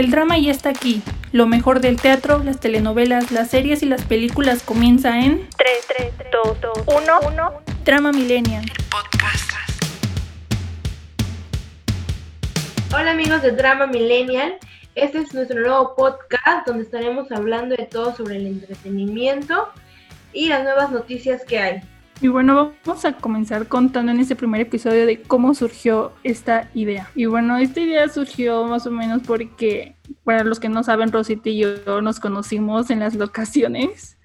El drama ya está aquí. Lo mejor del teatro, las telenovelas, las series y las películas comienza en 3, 3, 2, 1, 1. Drama Millennial. Podcast. Hola amigos de Drama Millennial, este es nuestro nuevo podcast donde estaremos hablando de todo sobre el entretenimiento y las nuevas noticias que hay. Y bueno, vamos a comenzar contando en este primer episodio de cómo surgió esta idea. Y bueno, esta idea surgió más o menos porque, para los que no saben, Rosita y yo nos conocimos en las locaciones,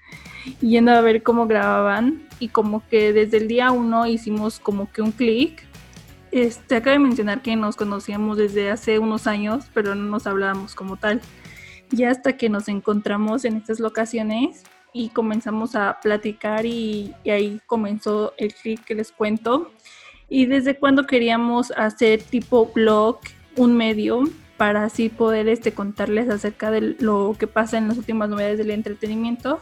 yendo a ver cómo grababan y como que desde el día uno hicimos como que un clic. Este, acabo de mencionar que nos conocíamos desde hace unos años, pero no nos hablábamos como tal. Y hasta que nos encontramos en estas locaciones, y comenzamos a platicar y, ahí comenzó el clic que les cuento. Y desde cuando queríamos hacer tipo blog, un medio, para así poder este, contarles acerca de lo que pasa en las últimas novedades del entretenimiento,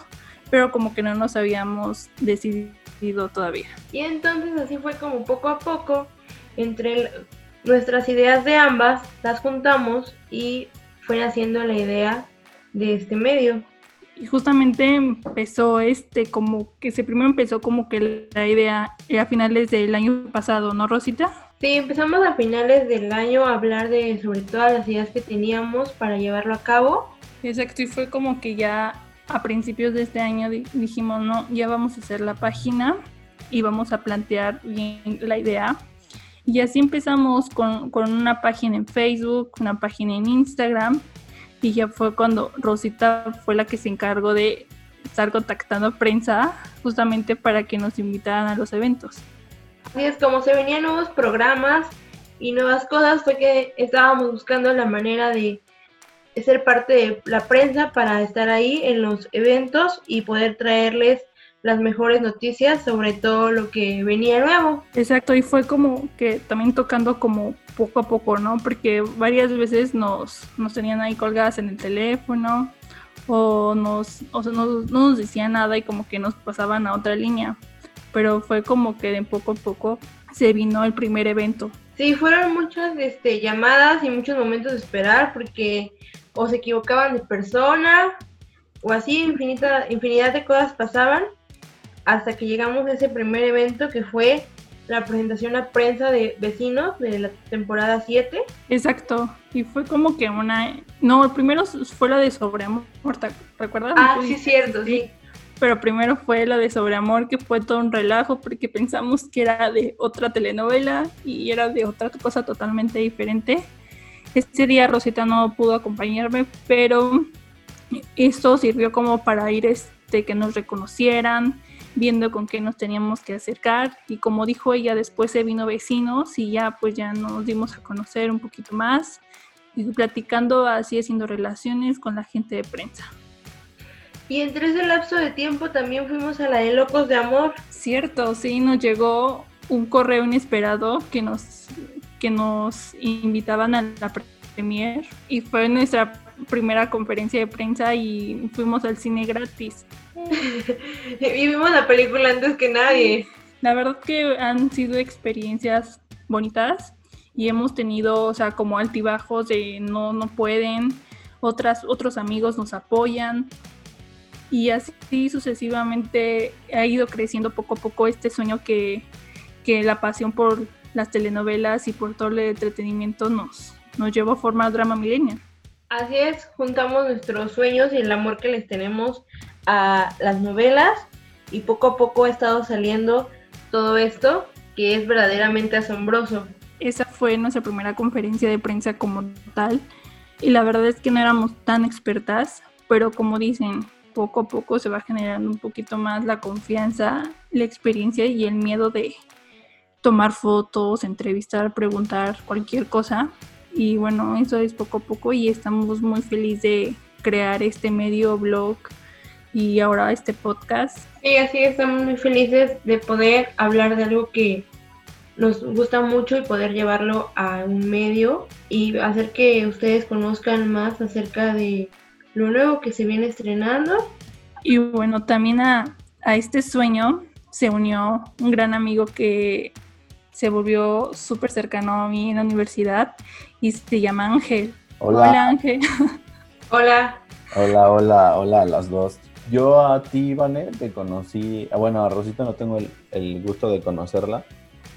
pero como que no nos habíamos decidido todavía. Y entonces así fue como poco a poco, entre nuestras ideas de ambas, las juntamos y fue haciendo la idea de este medio. Y justamente empezó este, como que se primero empezó como que la idea a finales del año pasado, ¿no, Rosita? Sí, empezamos a finales del año a hablar de sobre todas las ideas que teníamos para llevarlo a cabo. Exacto, y fue como que ya a principios de este año dijimos, no, ya vamos a hacer la página y vamos a plantear bien la idea. Y así empezamos con, con una página en Facebook, una página en Instagram y ya fue cuando Rosita fue la que se encargó de estar contactando a prensa justamente para que nos invitaran a los eventos. Así es, como se venían nuevos programas y nuevas cosas, fue que estábamos buscando la manera de ser parte de la prensa para estar ahí en los eventos y poder traerles las mejores noticias sobre todo lo que venía nuevo. Exacto, y fue como que también tocando como poco a poco, ¿no? Porque varias veces nos, nos tenían ahí colgadas en el teléfono o, nos, o sea, no, no nos decían nada y como que nos pasaban a otra línea. Pero fue como que de poco a poco se vino el primer evento. Sí, fueron muchas este, llamadas y muchos momentos de esperar porque o se equivocaban de persona o así infinita, infinidad de cosas pasaban hasta que llegamos a ese primer evento que fue la presentación a prensa de vecinos de la temporada 7. Exacto, y fue como que una... No, primero fue la de Sobreamor, ¿recuerdas? Ah, sí, cierto, sí. Pero primero fue la de Sobreamor, que fue todo un relajo porque pensamos que era de otra telenovela y era de otra cosa totalmente diferente. Este día Rosita no pudo acompañarme, pero esto sirvió como para ir este, que nos reconocieran, viendo con qué nos teníamos que acercar y como dijo ella, después se vino vecinos y ya pues ya nos dimos a conocer un poquito más y platicando así haciendo relaciones con la gente de prensa. Y entre ese lapso de tiempo también fuimos a la de Locos de Amor. Cierto, sí, nos llegó un correo inesperado que nos, que nos invitaban a la premier y fue nuestra primera conferencia de prensa y fuimos al cine gratis. y vimos la película antes que nadie. La verdad que han sido experiencias bonitas y hemos tenido, o sea, como altibajos de no, no pueden, otras, otros amigos nos apoyan y así sucesivamente ha ido creciendo poco a poco este sueño que, que la pasión por las telenovelas y por todo el entretenimiento nos, nos llevó a formar Drama Millennial. Así es, juntamos nuestros sueños y el amor que les tenemos a las novelas y poco a poco ha estado saliendo todo esto que es verdaderamente asombroso. Esa fue nuestra primera conferencia de prensa como tal y la verdad es que no éramos tan expertas, pero como dicen, poco a poco se va generando un poquito más la confianza, la experiencia y el miedo de tomar fotos, entrevistar, preguntar cualquier cosa y bueno, eso es poco a poco y estamos muy felices de crear este medio blog y ahora este podcast. Sí, así estamos muy felices de poder hablar de algo que nos gusta mucho y poder llevarlo a un medio y hacer que ustedes conozcan más acerca de lo nuevo que se viene estrenando. Y bueno, también a, a este sueño se unió un gran amigo que se volvió súper cercano a mí en la universidad y se llama Ángel. Hola, Ángel. Hola. Hola, hola, hola a las dos. Yo a ti, Ivane, te conocí, ah, bueno, a Rosita no tengo el, el gusto de conocerla,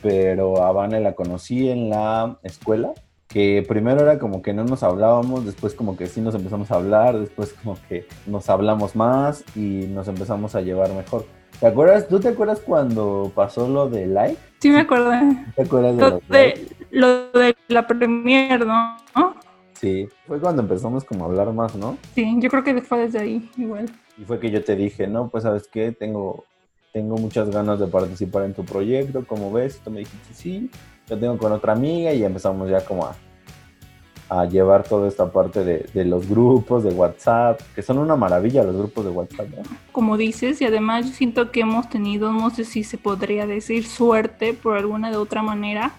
pero a Vane la conocí en la escuela, que primero era como que no nos hablábamos, después como que sí nos empezamos a hablar, después como que nos hablamos más y nos empezamos a llevar mejor. ¿Te acuerdas? ¿Tú te acuerdas cuando pasó lo de like? Sí, me acuerdo. ¿Te acuerdas de lo de la premier, ¿no? Sí, fue cuando empezamos como a hablar más, ¿no? Sí, yo creo que fue desde ahí, igual. Y fue que yo te dije, no, pues sabes qué, tengo, tengo muchas ganas de participar en tu proyecto, como ves, y tú me dijiste, sí, yo tengo con otra amiga y empezamos ya como a, a llevar toda esta parte de, de los grupos de WhatsApp, que son una maravilla los grupos de WhatsApp, ¿no? Como dices, y además yo siento que hemos tenido, no sé si se podría decir suerte por alguna de otra manera,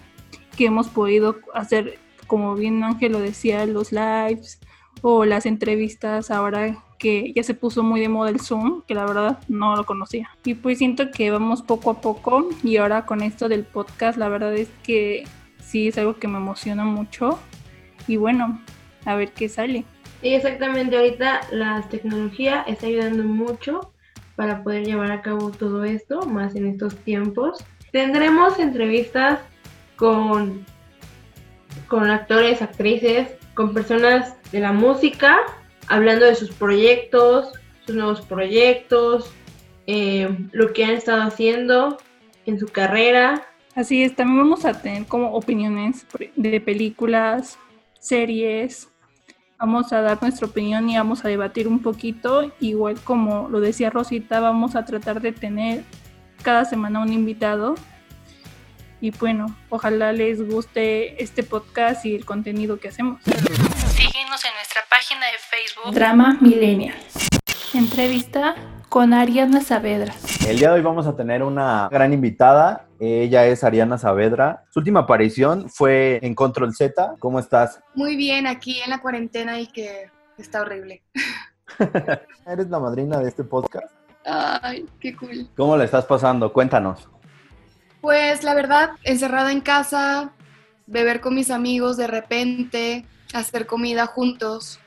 que hemos podido hacer, como bien Ángel lo decía, los lives o las entrevistas ahora que ya se puso muy de moda el Zoom, que la verdad no lo conocía. Y pues siento que vamos poco a poco y ahora con esto del podcast, la verdad es que sí es algo que me emociona mucho y bueno, a ver qué sale. Sí, exactamente. Ahorita la tecnología está ayudando mucho para poder llevar a cabo todo esto, más en estos tiempos. Tendremos entrevistas con, con actores, actrices, con personas de la música, hablando de sus proyectos, sus nuevos proyectos, eh, lo que han estado haciendo en su carrera. Así es, también vamos a tener como opiniones de películas, series. Vamos a dar nuestra opinión y vamos a debatir un poquito. Igual como lo decía Rosita, vamos a tratar de tener cada semana un invitado. Y bueno, ojalá les guste este podcast y el contenido que hacemos. Síguenos en nuestra página de Facebook. Drama Millennial. Entrevista con Ariana Saavedra. El día de hoy vamos a tener una gran invitada. Ella es Ariana Saavedra. Su última aparición fue en Control Z. ¿Cómo estás? Muy bien, aquí en la cuarentena y que está horrible. ¿Eres la madrina de este podcast? Ay, qué cool. ¿Cómo la estás pasando? Cuéntanos. Pues la verdad, encerrada en casa, beber con mis amigos de repente, hacer comida juntos.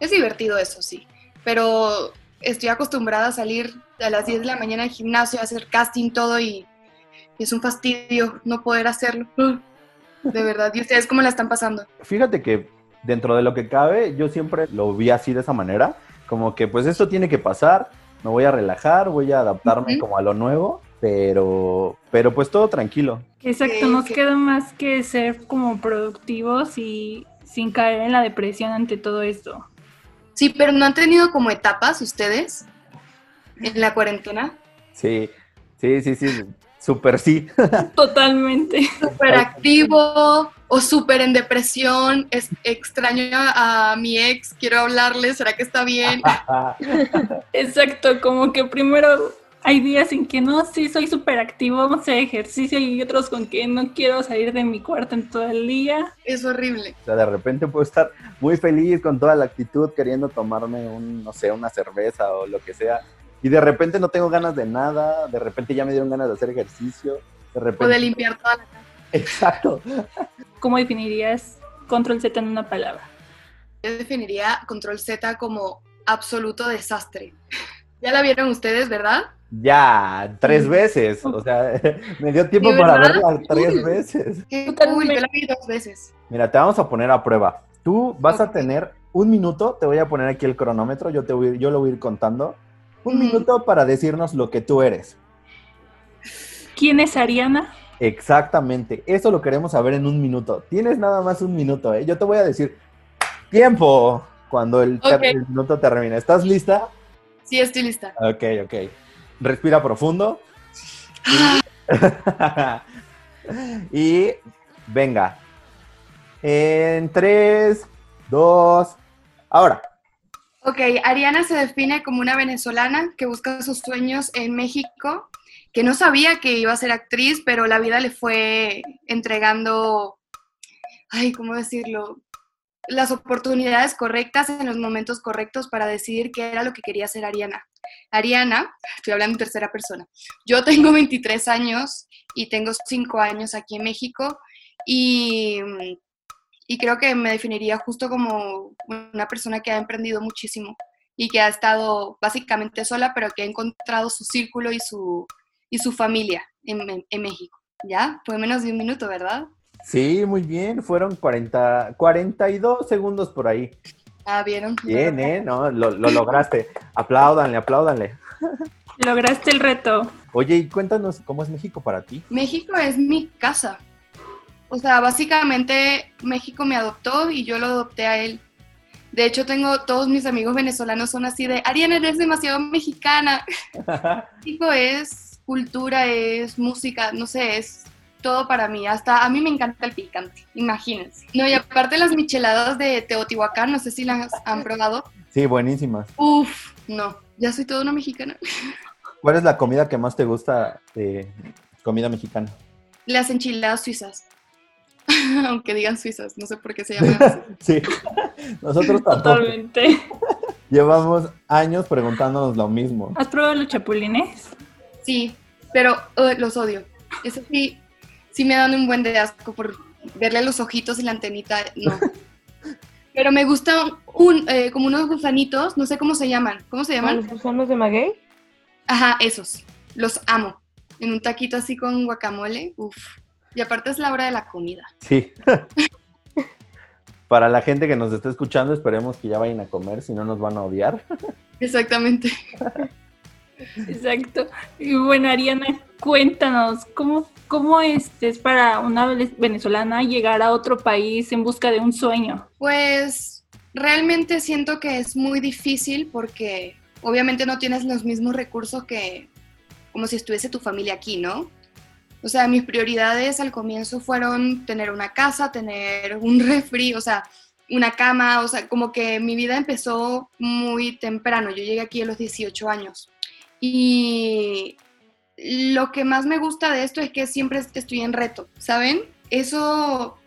Es divertido eso, sí. Pero estoy acostumbrada a salir a las 10 de la mañana al gimnasio, a hacer casting, todo y, y es un fastidio no poder hacerlo. De verdad. ¿Y ustedes cómo la están pasando? Fíjate que dentro de lo que cabe, yo siempre lo vi así de esa manera. Como que pues esto tiene que pasar, me voy a relajar, voy a adaptarme como a lo nuevo, pero, pero pues todo tranquilo. Exacto, nos queda más que ser como productivos y sin caer en la depresión ante todo esto. Sí, pero ¿no han tenido como etapas ustedes en la cuarentena? Sí, sí, sí, sí, súper sí. Totalmente. Súper activo o súper en depresión, es, extraño a, a mi ex, quiero hablarle, ¿será que está bien? Exacto, como que primero hay días en que no, sí, soy súper activo, vamos a hacer ejercicio y otros con que no quiero salir de mi cuarto en todo el día. Es horrible. O sea, de repente puedo estar muy feliz con toda la actitud, queriendo tomarme un, no sé, una cerveza o lo que sea. Y de repente no tengo ganas de nada, de repente ya me dieron ganas de hacer ejercicio. De repente... O de limpiar toda la casa. Exacto. ¿Cómo definirías control Z en una palabra? Yo definiría Control Z como absoluto desastre. Ya la vieron ustedes, ¿verdad? Ya, tres veces. O sea, me dio tiempo ¿De para verla tres veces. Yo la vi dos veces. Mira, te vamos a poner a prueba. Tú vas a tener un minuto, te voy a poner aquí el cronómetro, yo, te voy, yo lo voy a ir contando. Un Ujú. minuto para decirnos lo que tú eres. ¿Quién es Ariana? Exactamente, eso lo queremos saber en un minuto. Tienes nada más un minuto, ¿eh? Yo te voy a decir tiempo cuando el, el minuto termine. ¿Estás lista? Sí, estoy lista. Ok, ok. Respira profundo. y venga. En tres, dos, ahora. Ok, Ariana se define como una venezolana que busca sus sueños en México, que no sabía que iba a ser actriz, pero la vida le fue entregando, ay, ¿cómo decirlo? Las oportunidades correctas en los momentos correctos para decidir qué era lo que quería hacer Ariana. Ariana, estoy hablando en tercera persona, yo tengo 23 años y tengo 5 años aquí en México y, y creo que me definiría justo como una persona que ha emprendido muchísimo y que ha estado básicamente sola, pero que ha encontrado su círculo y su, y su familia en, en México. ¿Ya? Fue menos de un minuto, ¿verdad? Sí, muy bien. Fueron 40, 42 segundos por ahí. Ah, ¿vieron? Bien, ¿eh? No, lo, lo lograste. apláudanle, apláudanle. Lograste el reto. Oye, y cuéntanos, ¿cómo es México para ti? México es mi casa. O sea, básicamente México me adoptó y yo lo adopté a él. De hecho, tengo todos mis amigos venezolanos son así de, Ariana, eres demasiado mexicana. México es cultura, es música, no sé, es todo para mí. Hasta a mí me encanta el picante, imagínense. No, y aparte las micheladas de Teotihuacán, no sé si las han probado. Sí, buenísimas. Uf, no, ya soy toda una mexicana. ¿Cuál es la comida que más te gusta de comida mexicana? Las enchiladas suizas. Aunque digan suizas, no sé por qué se llaman así. sí, nosotros tampoco. Totalmente. Llevamos años preguntándonos lo mismo. ¿Has probado los chapulines? Sí, pero uh, los odio. Eso sí, sí me dan un buen de asco por verle los ojitos y la antenita, no. Pero me gustan un, eh, como unos gusanitos, no sé cómo se llaman. ¿Cómo se llaman? ¿Los gusanos de maguey? Ajá, esos. Los amo. En un taquito así con guacamole, uff. Y aparte es la hora de la comida. Sí. Para la gente que nos está escuchando, esperemos que ya vayan a comer, si no nos van a odiar. Exactamente. Exacto. Y bueno, Ariana, cuéntanos, ¿cómo, cómo este es para una venezolana llegar a otro país en busca de un sueño? Pues realmente siento que es muy difícil porque obviamente no tienes los mismos recursos que como si estuviese tu familia aquí, ¿no? O sea, mis prioridades al comienzo fueron tener una casa, tener un refri, o sea, una cama, o sea, como que mi vida empezó muy temprano. Yo llegué aquí a los 18 años. Y lo que más me gusta de esto es que siempre estoy en reto, ¿saben? Eso,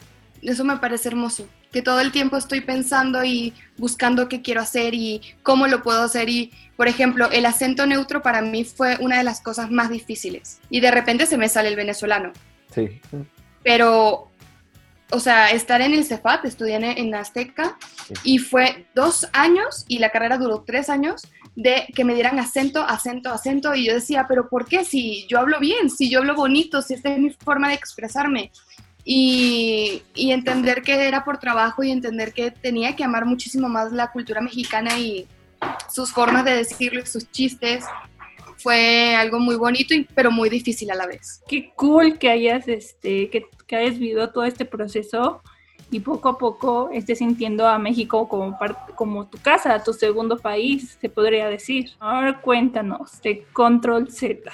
eso me parece hermoso, que todo el tiempo estoy pensando y buscando qué quiero hacer y cómo lo puedo hacer. Y, por ejemplo, el acento neutro para mí fue una de las cosas más difíciles. Y de repente se me sale el venezolano. Sí. Pero, o sea, estar en el CEFAT, estudié en, Azteca y fue dos años y la carrera duró tres años de que me dieran acento, acento, acento y yo decía, pero ¿por qué? Si yo hablo bien, si yo hablo bonito, si esta es mi forma de expresarme. Y, y entender que era por trabajo y entender que tenía que amar muchísimo más la cultura mexicana y sus formas de decirlo sus chistes fue algo muy bonito, y- pero muy difícil a la vez. Qué cool que hayas, este, que, que hayas vivido todo este proceso y poco a poco estés sintiendo a México como, par- como tu casa, tu segundo país, se podría decir. Ahora cuéntanos de Control Z.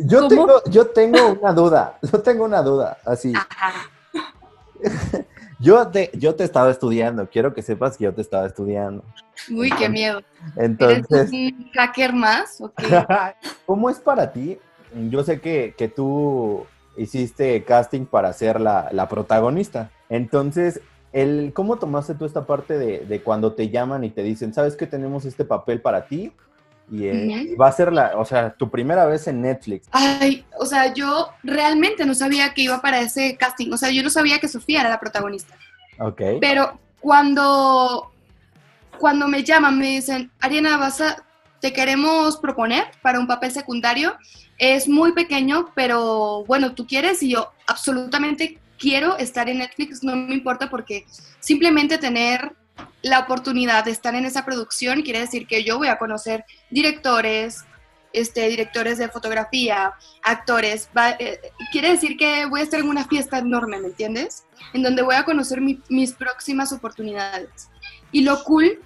Yo tengo, yo tengo una duda, yo tengo una duda, así. Yo te, yo te estaba estudiando, quiero que sepas que yo te estaba estudiando. Uy, qué miedo. Entonces, ¿Eres un hacker más? ¿O qué? ¿cómo es para ti? Yo sé que, que tú hiciste casting para ser la, la protagonista. Entonces, el, ¿cómo tomaste tú esta parte de, de cuando te llaman y te dicen, sabes que tenemos este papel para ti? Y, eh, va a ser la, o sea, tu primera vez en Netflix. Ay, o sea, yo realmente no sabía que iba para ese casting. O sea, yo no sabía que Sofía era la protagonista. Ok. Pero cuando, cuando me llaman, me dicen, Ariana, vas a, te queremos proponer para un papel secundario. Es muy pequeño, pero bueno, tú quieres y yo absolutamente quiero estar en Netflix, no me importa porque simplemente tener la oportunidad de estar en esa producción quiere decir que yo voy a conocer directores, este, directores de fotografía, actores. va- eh, quiere decir que voy a estar en una fiesta enorme, ¿me entiendes? En donde voy a conocer mi- mis próximas oportunidades. Y lo cool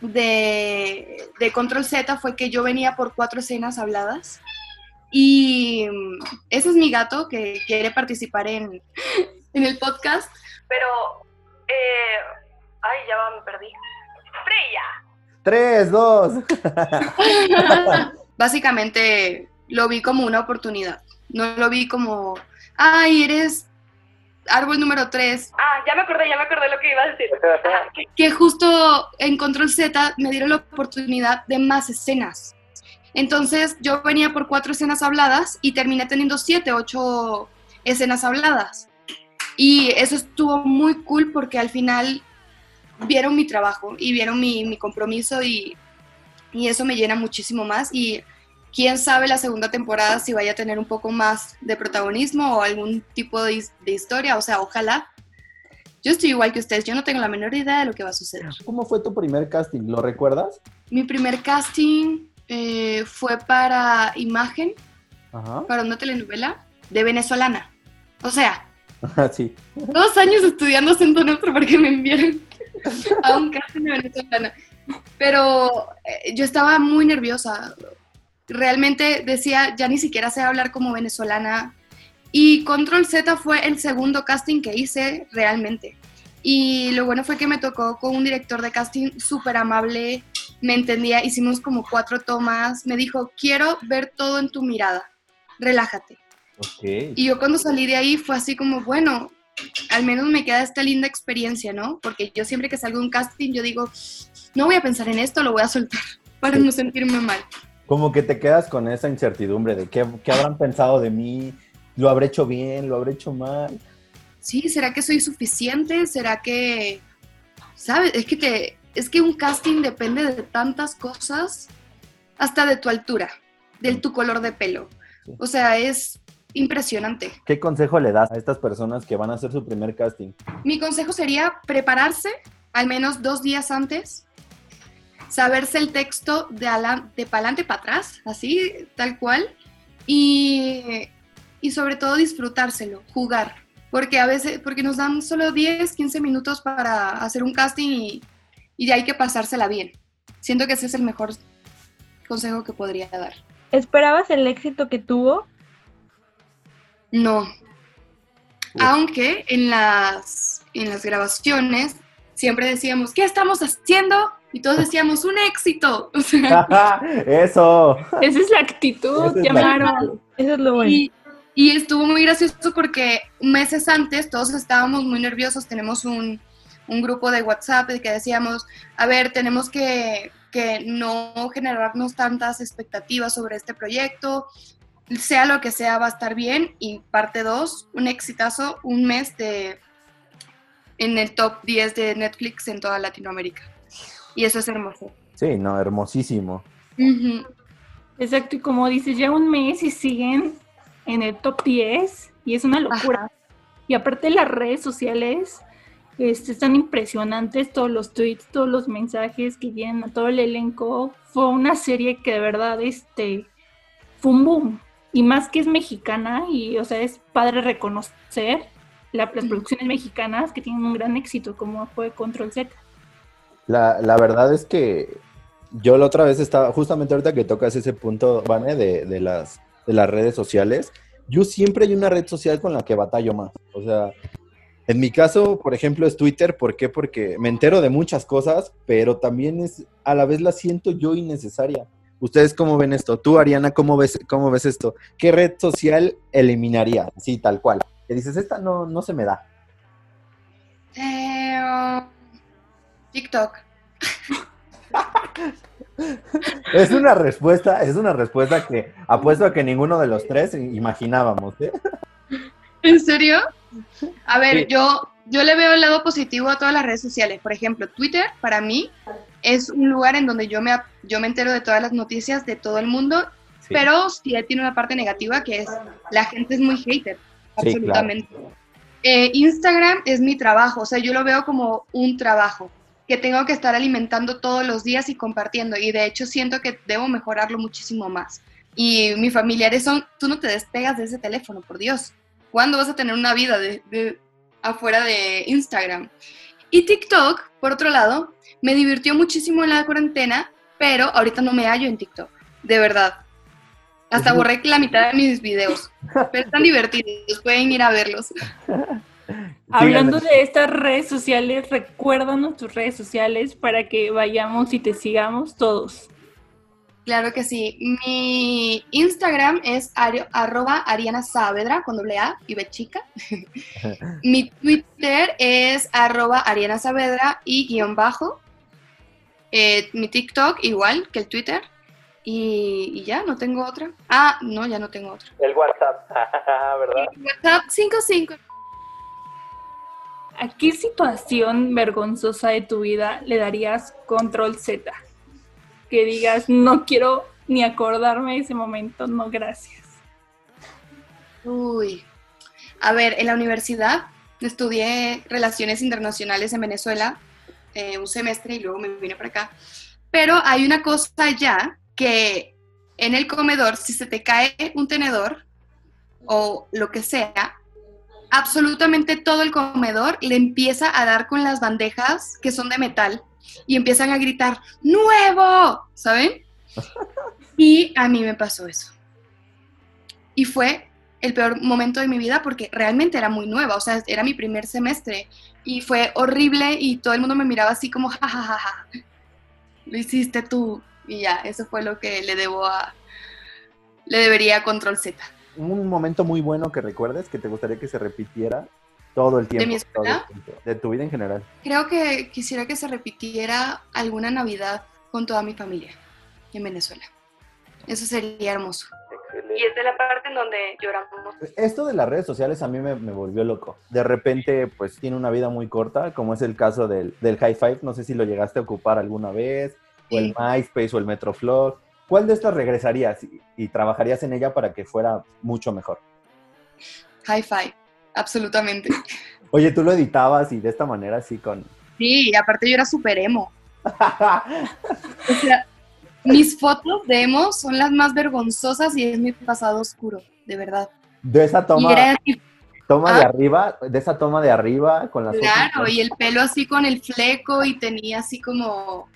de, Control Z fue que yo venía por cuatro escenas habladas. Y mm, ese es mi gato que quiere participar en, en el podcast. Pero, eh, ay, ya va, me perdí. Freya. Tres, dos. Básicamente lo vi como una oportunidad. No lo vi como, ay, eres árbol número 3. Ah, ya me acordé, ya me acordé lo que iba a decir. Que justo en Control Z me dieron la oportunidad de más escenas. Entonces yo venía por cuatro escenas habladas y terminé teniendo siete, ocho escenas habladas. Y eso estuvo muy cool porque al final vieron mi trabajo y vieron mi, mi compromiso y, y eso me llena muchísimo más. Y quién sabe la segunda temporada si vaya a tener un poco más de protagonismo o algún tipo de, de historia, o sea, ojalá. Yo estoy igual que ustedes, yo no tengo la menor idea de lo que va a suceder. ¿Cómo fue tu primer casting? ¿Lo recuerdas? Mi primer casting eh, fue para Imagen, Ajá. para una telenovela de venezolana. O sea, sí. dos años estudiando acento neutro para que me enviaran a un casting de venezolana. Pero eh, yo estaba muy nerviosa. Realmente decía, ya ni siquiera sé hablar como venezolana. Y Control Z fue el segundo casting que hice realmente. Y lo bueno fue que me tocó con un director de casting súper amable, me entendía, hicimos como cuatro tomas, me dijo, quiero ver todo en tu mirada, relájate. Ok. Y yo cuando salí de ahí fue así como, bueno, al menos me queda esta linda experiencia, ¿no? Porque yo siempre que salgo de un casting, yo digo, no voy a pensar en esto, lo voy a soltar para Sí. no sentirme mal. Como que te quedas con esa incertidumbre de qué, qué habrán pensado de mí, lo habré hecho bien, lo habré hecho mal. Sí, ¿será que soy suficiente? ¿Será que, sabes? Es que te, es que un casting depende de tantas cosas, hasta de tu altura, de tu color de pelo. Sí. O sea, es impresionante. ¿Qué consejo le das a estas personas que van a hacer su primer casting? Mi consejo sería prepararse al menos dos días antes, saberse el texto de, de pa'lante para atrás, así, tal cual, y, y sobre todo disfrutárselo, jugar, porque a veces, porque nos dan solo 10, 15 minutos para hacer un casting y, y hay que pasársela bien. Siento que ese es el mejor consejo que podría dar. ¿Esperabas el éxito que tuvo? No. Aunque en las, en las grabaciones siempre decíamos, ¿qué estamos haciendo? Y todos decíamos, un éxito. O sea, Eso. Esa es la actitud, es la llamaron. actitud. Eso es lo bueno. y, y estuvo muy gracioso porque meses antes todos estábamos muy nerviosos. Tenemos un, un grupo de WhatsApp de que decíamos, a ver, tenemos que, que no generarnos tantas expectativas sobre este proyecto. Sea lo que sea, va a estar bien. Y parte 2, un exitazo, un mes de en el top 10 de Netflix en toda Latinoamérica. Y eso es hermoso. Sí, no, hermosísimo. Exacto, y como dices, ya un mes y siguen en el top 10 y es una locura. Y aparte las redes sociales este, están impresionantes, todos los tweets, todos los mensajes que llegan a todo el elenco. Fue una serie que de verdad este, fue un boom. Y más que es mexicana y, o sea, es padre reconocer la- las producciones mexicanas que tienen un gran éxito, como fue Control Z. La, la verdad es que yo la otra vez estaba, justamente ahorita que tocas ese punto, Vane, de, de las, de las redes sociales, yo siempre hay una red social con la que batallo más. O sea, en mi caso, por ejemplo, es Twitter. ¿Por qué? Porque me entero de muchas cosas, pero también es, a la vez la siento yo innecesaria. ¿Ustedes cómo ven esto? Tú, Ariana, ¿cómo ves, cómo ves esto? ¿Qué red social eliminaría? Sí, tal cual. Que dices, esta no, no se me da. Eh, um, TikTok. Es una respuesta, es una respuesta que apuesto a que ninguno de los tres imaginábamos. ¿eh? ¿En serio? A ver, Sí. yo, yo le veo el lado positivo a todas las redes sociales. Por ejemplo, Twitter para mí es un lugar en donde yo me, yo me entero de todas las noticias de todo el mundo, Sí. pero sí tiene una parte negativa que es la gente es muy hater, Sí, absolutamente. Eh, Instagram es mi trabajo, o sea, yo lo veo como un trabajo que tengo que estar alimentando todos los días y compartiendo, y de hecho siento que debo mejorarlo muchísimo más. Y mis familiares son, tú no te despegas de ese teléfono, por Dios. ¿Cuándo vas a tener una vida de, de- afuera de Instagram? Y TikTok, por otro lado, me divirtió muchísimo en la cuarentena, pero ahorita no me hallo en TikTok, de verdad. Hasta Ujú. borré la mitad de mis videos, pero están divertidos, pueden ir a verlos. Hablando de estas redes sociales, recuérdanos tus redes sociales para que vayamos y te sigamos todos. Claro que sí. Mi Instagram es ario- arroba Ariana Saavedra con doble A y B chica. Mi Twitter es arroba Ariana Saavedra y guion bajo. Eh, mi TikTok igual que el Twitter. Y, y ya, no tengo otra. Ah, no, ya no tengo otra. El WhatsApp, ¿verdad? WhatsApp 55. ¿A qué situación vergonzosa de tu vida le darías control Z? Que digas, no quiero ni acordarme de ese momento, no, gracias. Uy, a ver, en la universidad estudié relaciones internacionales en Venezuela eh, un semestre y luego me vine para acá. Pero hay una cosa ya que en el comedor, si se te cae un tenedor o lo que sea, absolutamente todo el comedor le empieza a dar con las bandejas que son de metal y empiezan a gritar, ¡nuevo! ¿Saben? Y a mí me pasó eso. Y fue el peor momento de mi vida porque realmente era muy nueva, o sea, era mi primer semestre y fue horrible y todo el mundo me miraba así como, jajajaja, ja, ja, ja. lo hiciste tú y ya, eso fue lo que le debo a, le debería a Control Z. Un momento muy bueno que recuerdes que te gustaría que se repitiera todo el tiempo. ¿De mi escuela? De tu vida en general. Creo que quisiera que se repitiera alguna Navidad con toda mi familia en Venezuela. Eso sería hermoso. Y es de la parte en donde lloramos. Esto de las redes sociales a mí me, me, volvió loco. De repente, pues tiene una vida muy corta, como es el caso del, del High Five. No sé si lo llegaste a ocupar alguna vez, sí. o el MySpace o el Metroflog. ¿Cuál de estas regresarías y, y, trabajarías en ella para que fuera mucho mejor? High Five, absolutamente. Oye, tú lo editabas y de esta manera así con... Sí, y aparte yo era súper emo. o sea, mis fotos de emo son las más vergonzosas y es mi pasado oscuro, de verdad. De esa toma, toma ah, de arriba, de esa toma de arriba con las Claro, fotos. y el pelo así con el fleco y tenía así como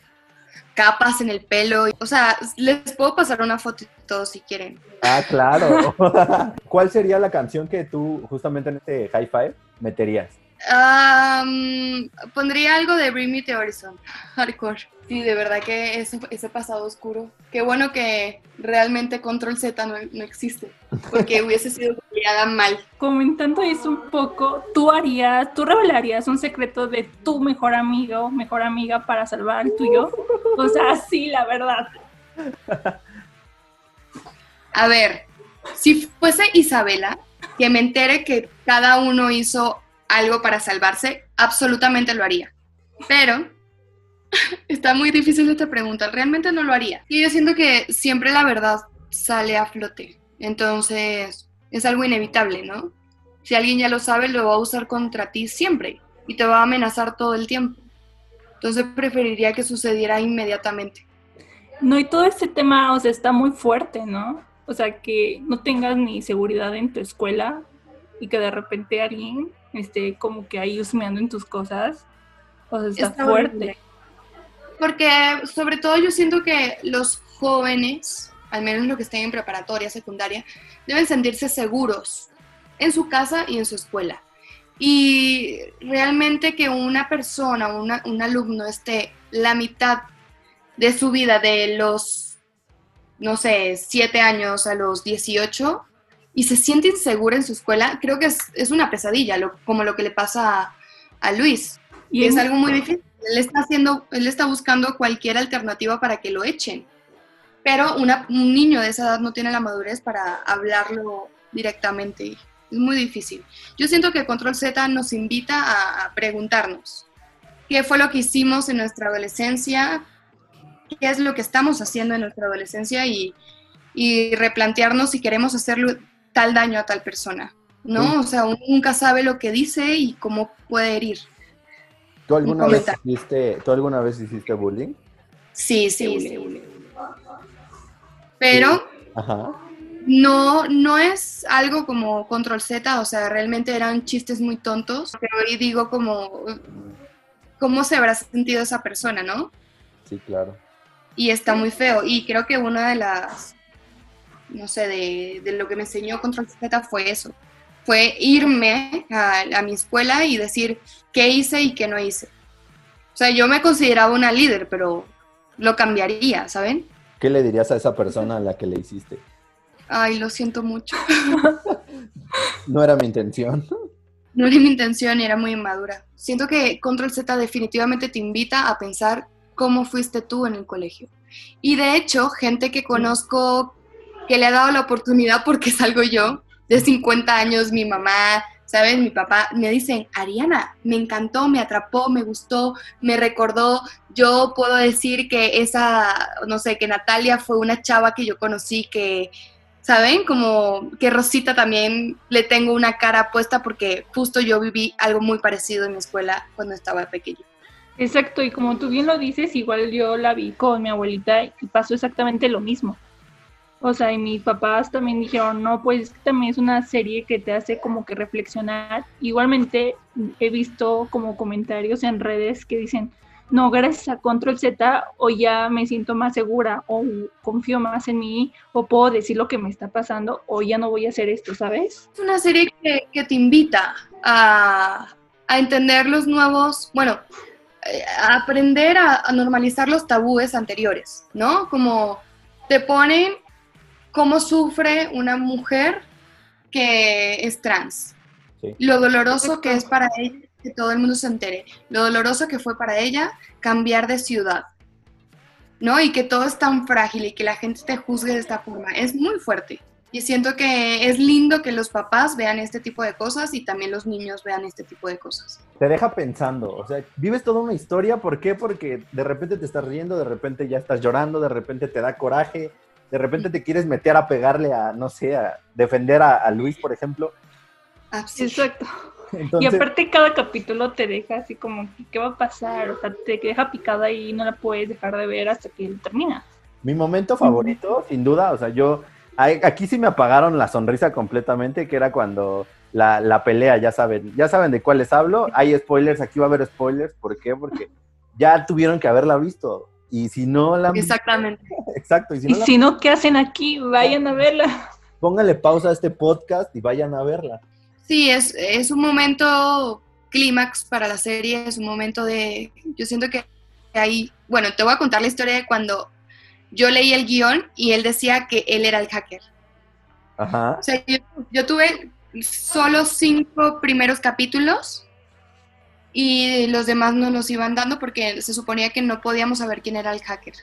capas en el pelo. O sea, les puedo pasar una foto y todo si quieren. Ah, claro. ¿Cuál sería la canción que tú justamente en este high five meterías? Um, pondría algo de Bring Me the Horizon, hardcore. Sí, de verdad que ese, ese pasado oscuro. Qué bueno que realmente Control Z no, no existe, porque hubiese sido criada mal. Comentando eso un poco, ¿tú harías, tú revelarías un secreto de tu mejor amigo, mejor amiga para salvar el tuyo? O sea, sí, la verdad. A ver, si fuese Isabela, que me entere que cada uno hizo algo para salvarse, absolutamente lo haría. Pero está muy difícil esta pregunta, realmente no lo haría. Y yo siento que siempre la verdad sale a flote, entonces es algo inevitable, ¿no? Si alguien ya lo sabe, lo va a usar contra ti siempre y te va a amenazar todo el tiempo. Entonces preferiría que sucediera inmediatamente. No, y todo este tema, o sea, está muy fuerte, ¿no? O sea, que no tengas ni seguridad en tu escuela y que de repente alguien esté como que ahí husmeando en tus cosas. O sea, está, está fuerte. Horrible. Porque sobre todo yo siento que los jóvenes, al menos los que estén en preparatoria, secundaria, deben sentirse seguros en su casa y en su escuela. Y realmente que una persona, una, un alumno esté la mitad de su vida de los, no sé, 7 años a los 18 y se siente insegura en su escuela, creo que es, es una pesadilla, lo, como lo que le pasa a, a Luis. Y es algo muy difícil. Él está haciendo, él está buscando cualquier alternativa para que lo echen. Pero una, un niño de esa edad no tiene la madurez para hablarlo directamente. Es muy difícil. Yo siento que Control Z nos invita a, a preguntarnos qué fue lo que hicimos en nuestra adolescencia, qué es lo que estamos haciendo en nuestra adolescencia y, y replantearnos si queremos hacerle tal daño a tal persona, ¿no? Sí. O sea, uno nunca sabe lo que dice y cómo puede herir. ¿Tú alguna, vez hiciste, ¿Tú alguna vez hiciste bullying? Sí, sí, sí. sí. Pero Ajá. no, no es algo como Control Z, o sea, realmente eran chistes muy tontos, pero hoy digo como, ¿cómo se habrá sentido esa persona, no? Sí, claro. Y está muy feo, y creo que una de las, no sé, de, de lo que me enseñó Control Z fue eso, fue irme a, a, mi escuela y decir qué hice y qué no hice. O sea, yo me consideraba una líder, pero lo cambiaría, ¿saben? ¿Qué le dirías a esa persona a la que le hiciste? Ay, lo siento mucho. no era mi intención. No era mi intención y era muy inmadura. Siento que Control Z definitivamente te invita a pensar cómo fuiste tú en el colegio. Y de hecho, gente que conozco que le ha dado la oportunidad porque salgo yo, de 50 años, mi mamá ¿sabes? Mi papá me dicen, Ariana, me encantó, me atrapó, me gustó, me recordó. Yo puedo decir que esa, no sé, que Natalia fue una chava que yo conocí que, ¿saben? Como que Rosita también le tengo una cara puesta porque justo yo viví algo muy parecido en mi escuela cuando estaba pequeña. Exacto, y como tú bien lo dices, igual yo la vi con mi abuelita y pasó exactamente lo mismo. O sea, y mis papás también dijeron, no, pues también es una serie que te hace como que reflexionar. Igualmente he visto como comentarios en redes que dicen, no, gracias a Control Z, o ya me siento más segura, o confío más en mí, o puedo decir lo que me está pasando, o ya no voy a hacer esto, ¿sabes? Es una serie que, te invita a, entender los nuevos, bueno, eh, a aprender a, a normalizar los tabúes anteriores, ¿no? Como te ponen cómo sufre una mujer que es trans. Sí. Lo doloroso que es para ella que todo el mundo se entere. Lo doloroso que fue para ella cambiar de ciudad. ¿No? Y que todo es tan frágil y que la gente te juzgue de esta forma. Es muy fuerte. Y siento que es lindo que los papás vean este tipo de cosas y también los niños vean este tipo de cosas. Te deja pensando, o sea, vives toda una historia, ¿por qué? Porque de repente te estás riendo, de repente ya estás llorando, de repente te da coraje, de repente te quieres meter a pegarle a, no sé, a defender a, a Luis, por ejemplo. Exacto. Entonces, y aparte cada capítulo te deja así como, ¿qué va a pasar? O sea, te deja picada y no la puedes dejar de ver hasta que termina. Mi momento favorito, sin duda, o sea, yo, aquí sí me apagaron la sonrisa completamente, que era cuando la, la pelea, ya saben, ya saben de cuáles hablo, hay spoilers, aquí va a haber spoilers, ¿por qué? Porque ya tuvieron que haberla visto. Y si no la... Exactamente. Exacto. Y si no, y si no ¿qué hacen aquí? Vayan a verla. Pónganle pausa a este podcast y vayan a verla. Sí, es, es un momento clímax para la serie, es un momento de... Yo siento que ahí... Bueno, te voy a contar la historia de cuando yo leí el guion y él decía que él era el hacker. Ajá. O sea, yo, yo tuve solo cinco primeros capítulos y los demás no los iban dando porque se suponía que no podíamos saber quién era el hacker.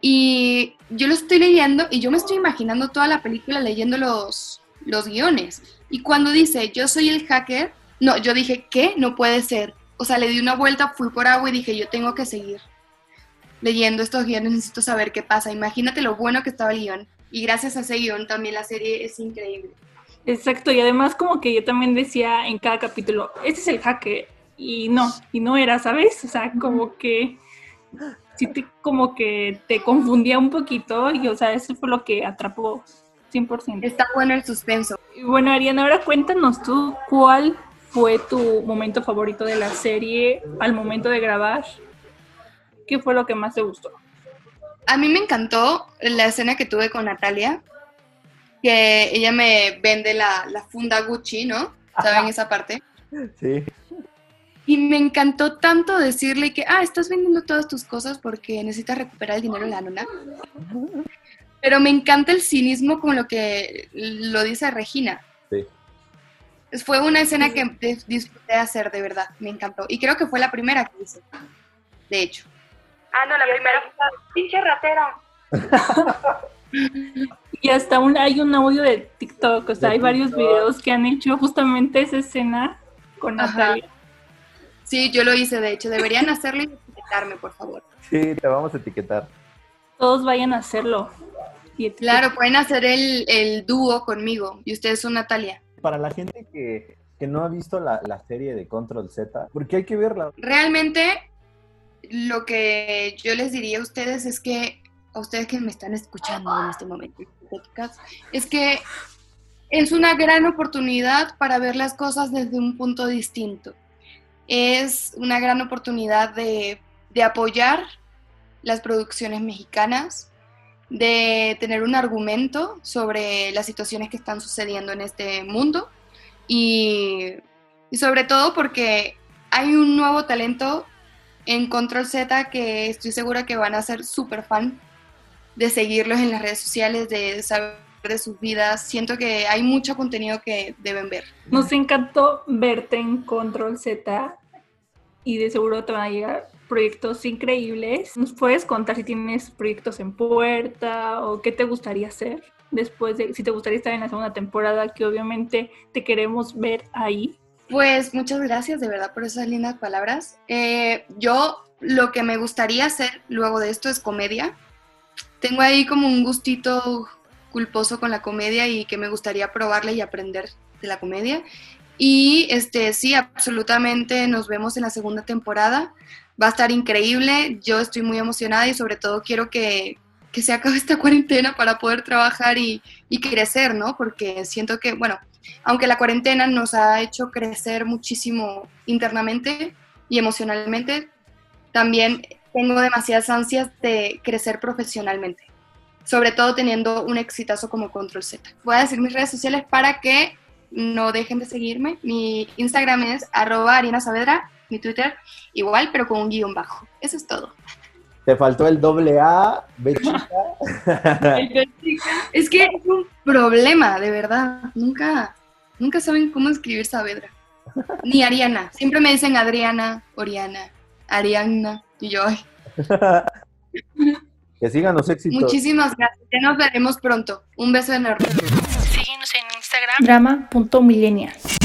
Y yo lo estoy leyendo y yo me estoy imaginando toda la película leyendo los, los guiones. Y cuando dice, yo soy el hacker, no, yo dije, ¿qué? No puede ser. O sea, le di una vuelta, fui por agua y dije, yo tengo que seguir leyendo estos guiones, necesito saber qué pasa. Imagínate lo bueno que estaba el guion. Y gracias a ese guion también la serie es increíble. Exacto, y además como que yo también decía en cada capítulo, este es el hacker, y no, y no era, ¿sabes? O sea, como que sí te, como que te confundía un poquito y, o sea, eso fue lo que atrapó 100%. Está bueno el suspenso. Y bueno, Ariana, ahora cuéntanos tú cuál fue tu momento favorito de la serie al momento de grabar. ¿Qué fue lo que más te gustó? A mí me encantó la escena que tuve con Natalia, que ella me vende la, la funda Gucci, ¿no? ¿Saben esa parte? Sí. Y me encantó tanto decirle que, ah, estás vendiendo todas tus cosas porque necesitas recuperar el dinero en la luna. Pero me encanta el cinismo con lo que lo dice Regina. Sí. Fue una escena que disfruté hacer, de verdad, me encantó. Y creo que fue la primera que hice, de hecho. Ah, no, la primera pinche ratera. y hasta un, hay un audio de TikTok, o sea, hay varios videos que han hecho justamente esa escena con Natalia. Sí, yo lo hice, de hecho. Deberían hacerlo y etiquetarme, por favor. Sí, te vamos a etiquetar. Todos vayan a hacerlo. claro, pueden hacer el, el, dúo conmigo y ustedes son Natalia. Para la gente que, que no ha visto la, la, serie de Control Z, ¿por qué hay que verla? Realmente, lo que yo les diría a ustedes es que, a ustedes que me están escuchando en este momento, es que es una gran oportunidad para ver las cosas desde un punto distinto es una gran oportunidad de, de, apoyar las producciones mexicanas, de tener un argumento sobre las situaciones que están sucediendo en este mundo y, y sobre todo porque hay un nuevo talento en Control Z que estoy segura que van a ser súper fan de seguirlos en las redes sociales, de saber de sus vidas. Siento que hay mucho contenido que deben ver. Nos encantó verte en Control Z y de seguro te van a llegar proyectos increíbles. ¿Nos puedes contar si tienes proyectos en puerta o qué te gustaría hacer? después de si te gustaría estar en la segunda temporada, que obviamente te queremos ver ahí. Pues muchas gracias de verdad por esas lindas palabras. Eh, yo lo que me gustaría hacer luego de esto es comedia. Tengo ahí como un gustito culposo con la comedia y que me gustaría probarle y aprender de la comedia. Y este sí, absolutamente nos vemos en la segunda temporada. Va a estar increíble. Yo estoy muy emocionada y sobre todo quiero que, que se acabe esta cuarentena para poder trabajar y, y crecer, ¿no? Porque siento que, bueno, aunque la cuarentena nos ha hecho crecer muchísimo internamente y emocionalmente, también tengo demasiadas ansias de crecer profesionalmente, sobre todo teniendo un exitazo como Control Z. Voy a decir mis redes sociales para que no dejen de seguirme. Mi Instagram es arroba Ariana Saavedra, mi Twitter igual, pero con un guion bajo. Eso es todo. Te faltó el doble A, B es que es un problema, de verdad. Nunca, nunca saben cómo escribir Saavedra. Ni Ariana. Siempre me dicen Adriana, Oriana, Ariana. Y yo, ay. que sigan los éxitos. Muchísimas gracias. Ya nos veremos pronto. Un beso enorme. Síguenos en Instagram. Drama.millennials.